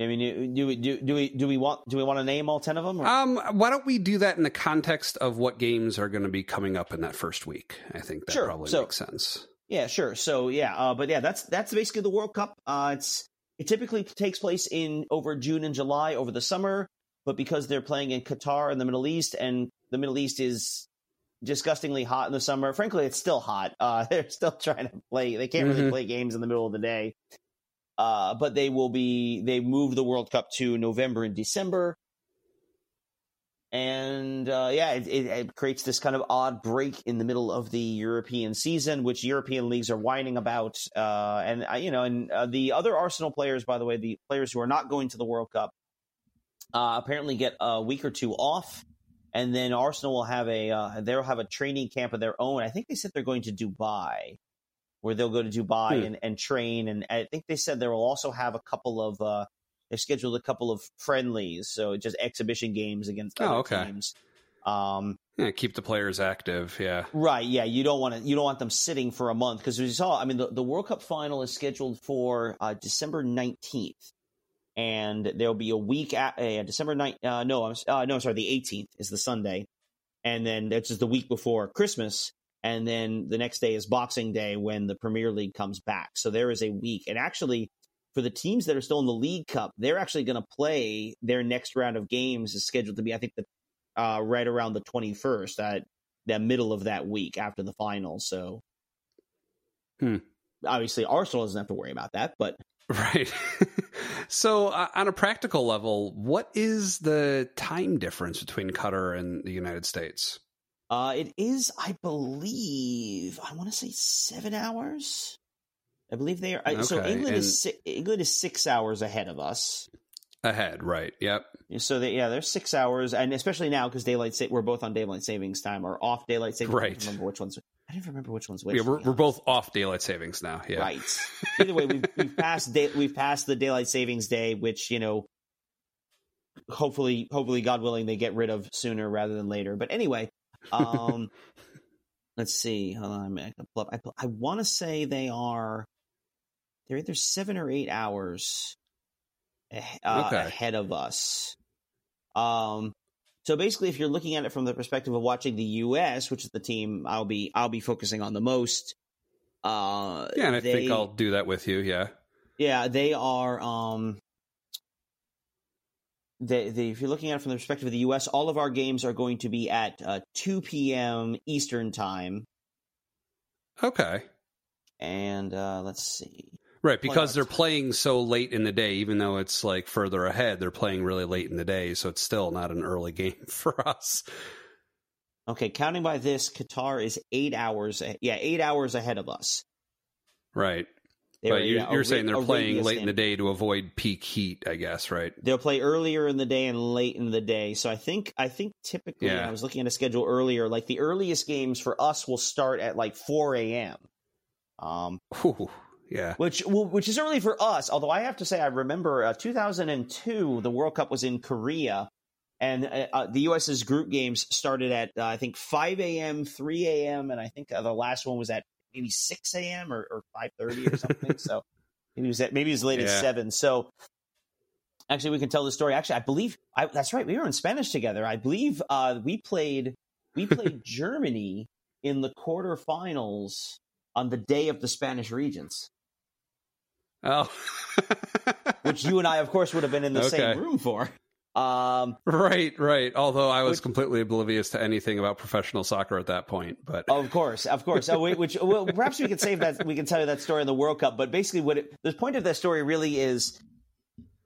I mean, do we do, do we do we want do we want to name all ten of them? or- um why don't we do that in the context of what games are going to be coming up in that first week i think that Sure. probably So- makes sense Yeah, sure. So yeah, uh, but yeah, that's that's basically the World Cup. Uh, it's it typically takes place in over June and July over the summer, but because they're playing in Qatar and the Middle East, and the Middle East is disgustingly hot in the summer. Frankly, it's still hot. Uh, they're still trying to play. They can't really Mhm. play games in the middle of the day. Uh, but they will be. They move the World Cup to November and December. And uh, yeah, it, it, it creates this kind of odd break in the middle of the European season, which European leagues are whining about. Uh, and uh, you know, and uh, the other Arsenal players, by the way, the players who are not going to the World Cup, uh, apparently get a week or two off, and then Arsenal will have a they'll have a training camp of their own. I think they said they're going to Dubai where they'll go to Dubai Hmm. and, and train. And I think they said they will also have a couple of uh, they've scheduled a couple of friendlies, so just exhibition games against Oh, other okay. teams. Um, Yeah, keep the players active. Yeah. Right. Yeah. You don't want to. You don't want them sitting for a month because we saw. I mean, the, the World Cup final is scheduled for uh, December nineteenth, and there'll be a week at uh, December ninth. Uh, no, I'm uh, no. Sorry, the eighteenth is the Sunday, and then that's just the week before Christmas, and then the next day is Boxing Day when the Premier League comes back. So there is a week, and actually. For the teams that are still in the League Cup, they're actually going to play their next round of games is scheduled to be, I think, the uh, right around the twenty first. At the middle of that week after the final. So Hmm. obviously Arsenal doesn't have to worry about that, but Right. so, uh, on a practical level, what is the time difference between Qatar and the United States? Uh, it is, I believe, I want to say seven hours. I believe they are. I- So England and- is si- England is six hours ahead of us. Ahead, right? Yep. So they, yeah, they're six hours, and especially now because daylight sa- we're both on daylight savings time or off daylight savings. I Right. don't remember which ones. I didn't remember which ones which. yeah, we're, we're both off daylight savings now. Yeah. Right. Either way, we've, we've passed day, we've passed the daylight savings day, which you know, hopefully, hopefully, God willing, they get rid of sooner rather than later. But anyway, um, let's see. Hold on, I, pull up. I, I want to say they are they're either seven or eight hours uh, Okay. ahead of us. Um. So basically, if you're looking at it from the perspective of watching the U.S., which is the team I'll be I'll be focusing on the most, uh, Yeah, and I think I'll do that with you. Yeah. yeah, they are. Um, they, they, if you're looking at it from the perspective of the U.S., all of our games are going to be at uh, 2 p.m. Eastern time. Okay. And uh, let's see. Right, because they're playing so late in the day, even though it's like further ahead, they're playing really late in the day, so it's still not an early game for us. Okay, counting by this, Qatar is eight hours. Yeah, eight hours ahead of us. Right. They're, but you're, you're Ara- saying they're playing late in the day to avoid peak heat, I guess, right? They'll play earlier in the day and late in the day. So I think I think typically Yeah. I was looking at a schedule earlier. Like the earliest games for us will start at like 4 a.m. Um, Whew, yeah. which well, which is early for us. Although I have to say, I remember uh, 2002, the World Cup was in Korea, and uh, uh, the U.S.'s group games started at uh, I think 5 a.m., 3 a.m., and I think uh, the last one was at maybe 6 a.m. or, or 5:30 or something. so maybe it was at, maybe it was as late as Yeah. seven. So. Actually, we can tell the story. Actually, I believe I, that's right. We were in Spanish together. I believe uh, we played we played Germany in the quarterfinals on the day of the Spanish Regents Oh. which you and I, of course, would have been in the Okay. same room for. Um, right, right. Although I was Which- completely oblivious to anything about professional soccer at that point, but of course, of course. Oh, wait, which well, perhaps we could save that. We can tell you that story in the World Cup. But basically, what it, the point of that story really is.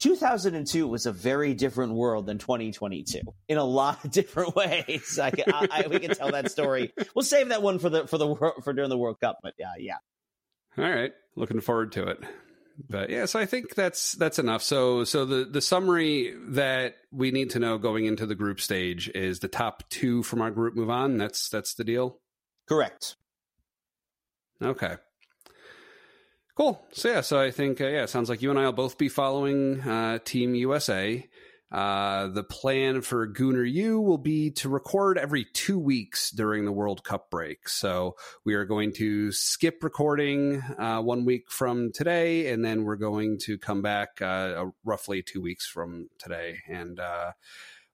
2002 was a very different world than 2022 in a lot of different ways. I, can, I, I we can tell that story. We'll save that one for the for the for during the World Cup. But yeah, yeah. All right, looking forward to it. But yeah, so I think that's that's enough. So so the the summary that we need to know going into the group stage is the top two from our group move on. That's that's the deal. Correct. Okay. Cool. So yeah, so I think uh, yeah, it sounds like you and I will both be following uh, Team USA. Uh, the plan for Gooner U will be to record every two weeks during the World Cup break. So we are going to skip recording uh, one week from today, and then we're going to come back uh, roughly two weeks from today, and uh,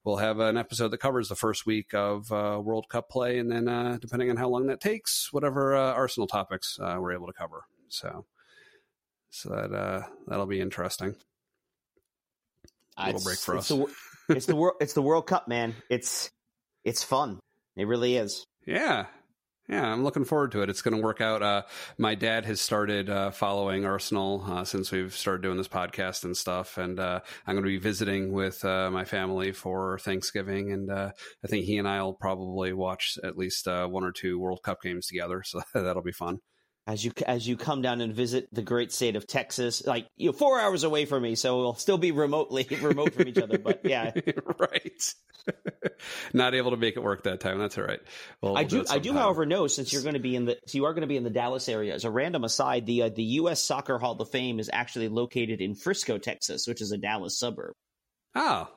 we'll have an episode that covers the first week of uh, World Cup play, and then uh, depending on how long that takes, whatever uh, Arsenal topics uh, we're able to cover. So, so that uh, that'll be interesting. Little It's- break for it's us. The, it's the world. It's the World Cup, man. It's it's fun. It really is. Yeah. Yeah, I'm looking forward to it. It's going to work out. Uh, my dad has started uh, following Arsenal uh, since we've started doing this podcast and stuff. And uh, I'm going to be visiting with uh, my family for Thanksgiving. And uh, I think he and I will probably watch at least uh, one or two World Cup games together. So that'll be fun. As you as you come down and visit the great state of Texas, like you know, four hours away from me, so we'll still be remotely remote from each other. But yeah, right. Not able to make it work that time. That's all right. Well, I do. I do, however, know since you're going to be in the so you are going to be in the Dallas area. As a random aside, the uh, the U.S. Soccer Hall of Fame is actually located in Frisco, Texas, which is a Dallas suburb. Oh,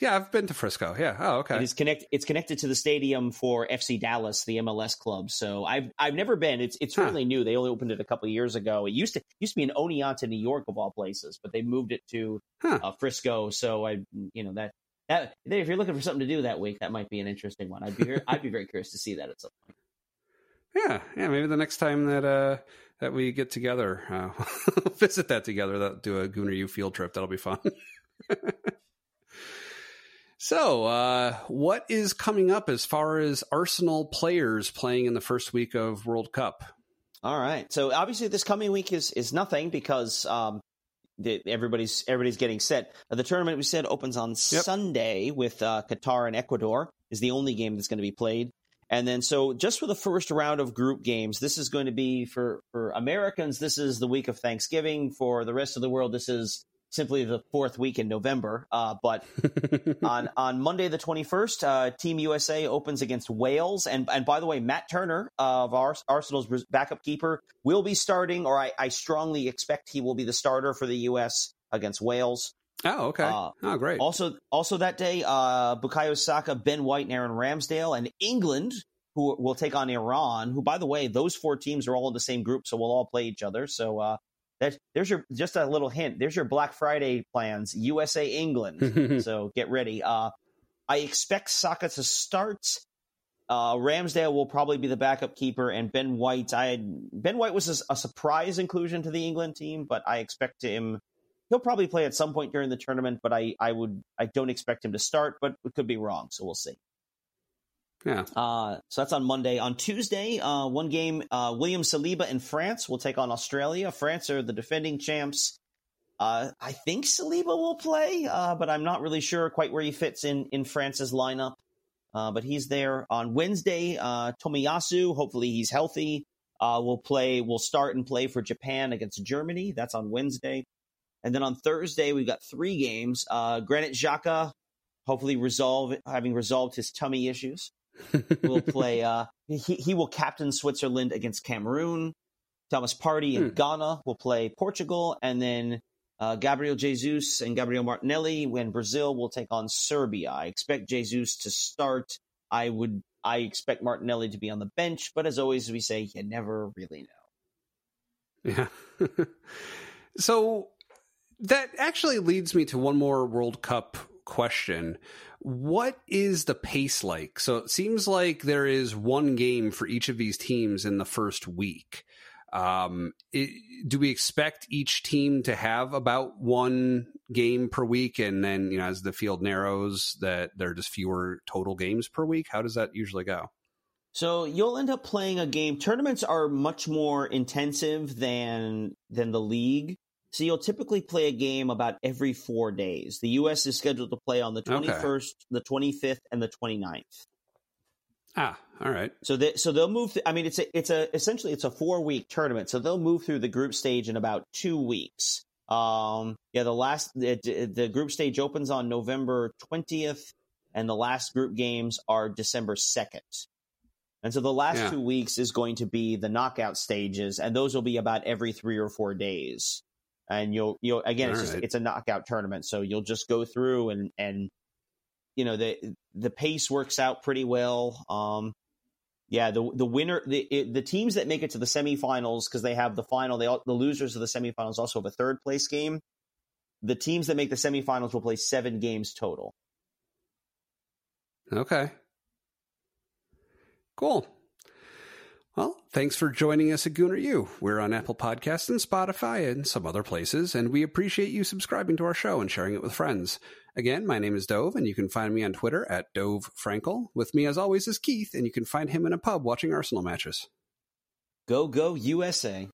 yeah, I've been to Frisco. Yeah. Oh, okay. It is connect. It's connected to the stadium for FC Dallas, the MLS club. So I've I've never been. It's it's huh. really new. They only opened it a couple years ago. It used to used to be in Oneonta, New York, of all places, but they moved it to huh. uh, Frisco. So I, you know that that if you're looking for something to do that week, that might be an interesting one. I'd be I'd be very curious to see that at some point. Yeah, yeah. Maybe the next time that uh that we get together, uh, visit that together. That do a Gooner U field trip. That'll be fun. So, uh, what is coming up as far as Arsenal players playing in the first week of World Cup? All right. So, obviously, this coming week is is nothing because um, the, everybody's everybody's getting set. The tournament we said opens on yep. Sunday with uh, Qatar and Ecuador is the only game that's going to be played. And then, so just for the first round of group games, this is going to be for for Americans. This is the week of Thanksgiving. For the rest of the world, this is simply the fourth week in November. Uh, but on on Monday the twenty first, uh, Team USA opens against Wales, and and by the way, Matt Turner of our, Arsenal's backup keeper will be starting, or I, I, strongly expect he will be the starter for the US against Wales. Oh, okay. Uh, oh, great. Also, also that day, uh, Bukayo Saka, Ben White, and Aaron Ramsdale, and England. Who will take on Iran? Who, by the way, those four teams are all in the same group, so we'll all play each other. So that there's your just a little hint. There's your Black Friday plans. USA England. so get ready. Uh, I expect Saka to start. Uh, Ramsdale will probably be the backup keeper, and Ben White. I had, Ben White was a, a, surprise inclusion to the England team, but I expect him. He'll probably play at some point during the tournament, but I, I would I don't expect him to start, but it could be wrong, so we'll see. Yeah. Uh, so that's on Monday. On Tuesday, uh, one game, uh, William Saliba in France will take on Australia. France are the defending champs. Uh, I think Saliba will play, uh, but I'm not really sure quite where he fits in, in France's lineup. Uh, but he's there on Wednesday. Tomiyasu, hopefully he's healthy, will play, will start and play for Japan against Germany. That's on Wednesday. And then on Thursday, we've got three games. Granit Xhaka, hopefully resolve, having resolved his tummy issues will play. Uh, he he will captain Switzerland against Cameroon. Thomas Partey in hmm. Ghana will play Portugal, and then uh, Gabriel Jesus and Gabriel Martinelli when Brazil will take on Serbia. I expect Jesus to start. I would. I expect Martinelli to be on the bench, but as always, we say you never really know. Yeah. so that actually leads me to one more World Cup question. What is the pace like? So it seems like there is one game for each of these teams in the first week. Um, it, do we expect each team to have about one game per week, and then you know as the field narrows, that there are just fewer total games per week? How does that usually go? So you'll end up playing a game. Tournaments are much more intensive than than the league. So you'll typically play a game about every four days. The U.S. is scheduled to play on the 21st, okay. the 25th, and the 29th. Ah, all right. So they, so they'll move. Th- I mean, it's a it's a essentially it's a four week tournament. So they'll move through the group stage in about two weeks. Um, yeah, the last the, the group stage opens on November 20th, and the last group games are December 2nd. And so the last yeah. two weeks is going to be the knockout stages, and those will be about every three or four days and you'll you'll again it's just it's a knockout tournament so you'll just go through and and you know the the pace works out pretty well um yeah the the winner the it, the teams that make it to the semifinals because they have the final they all, the losers of the semifinals also have a third place game the teams that make the semifinals will play 7 games total. Okay. Cool thanks for joining us at Gooner U. We're on Apple Podcasts and Spotify and some other places, and we appreciate you subscribing to our show and sharing it with friends. Again, my name is Dov, and you can find me on Twitter at Dov Frankel. With me, as always, is Keith, and you can find him in a pub watching Arsenal matches. Go, go, USA.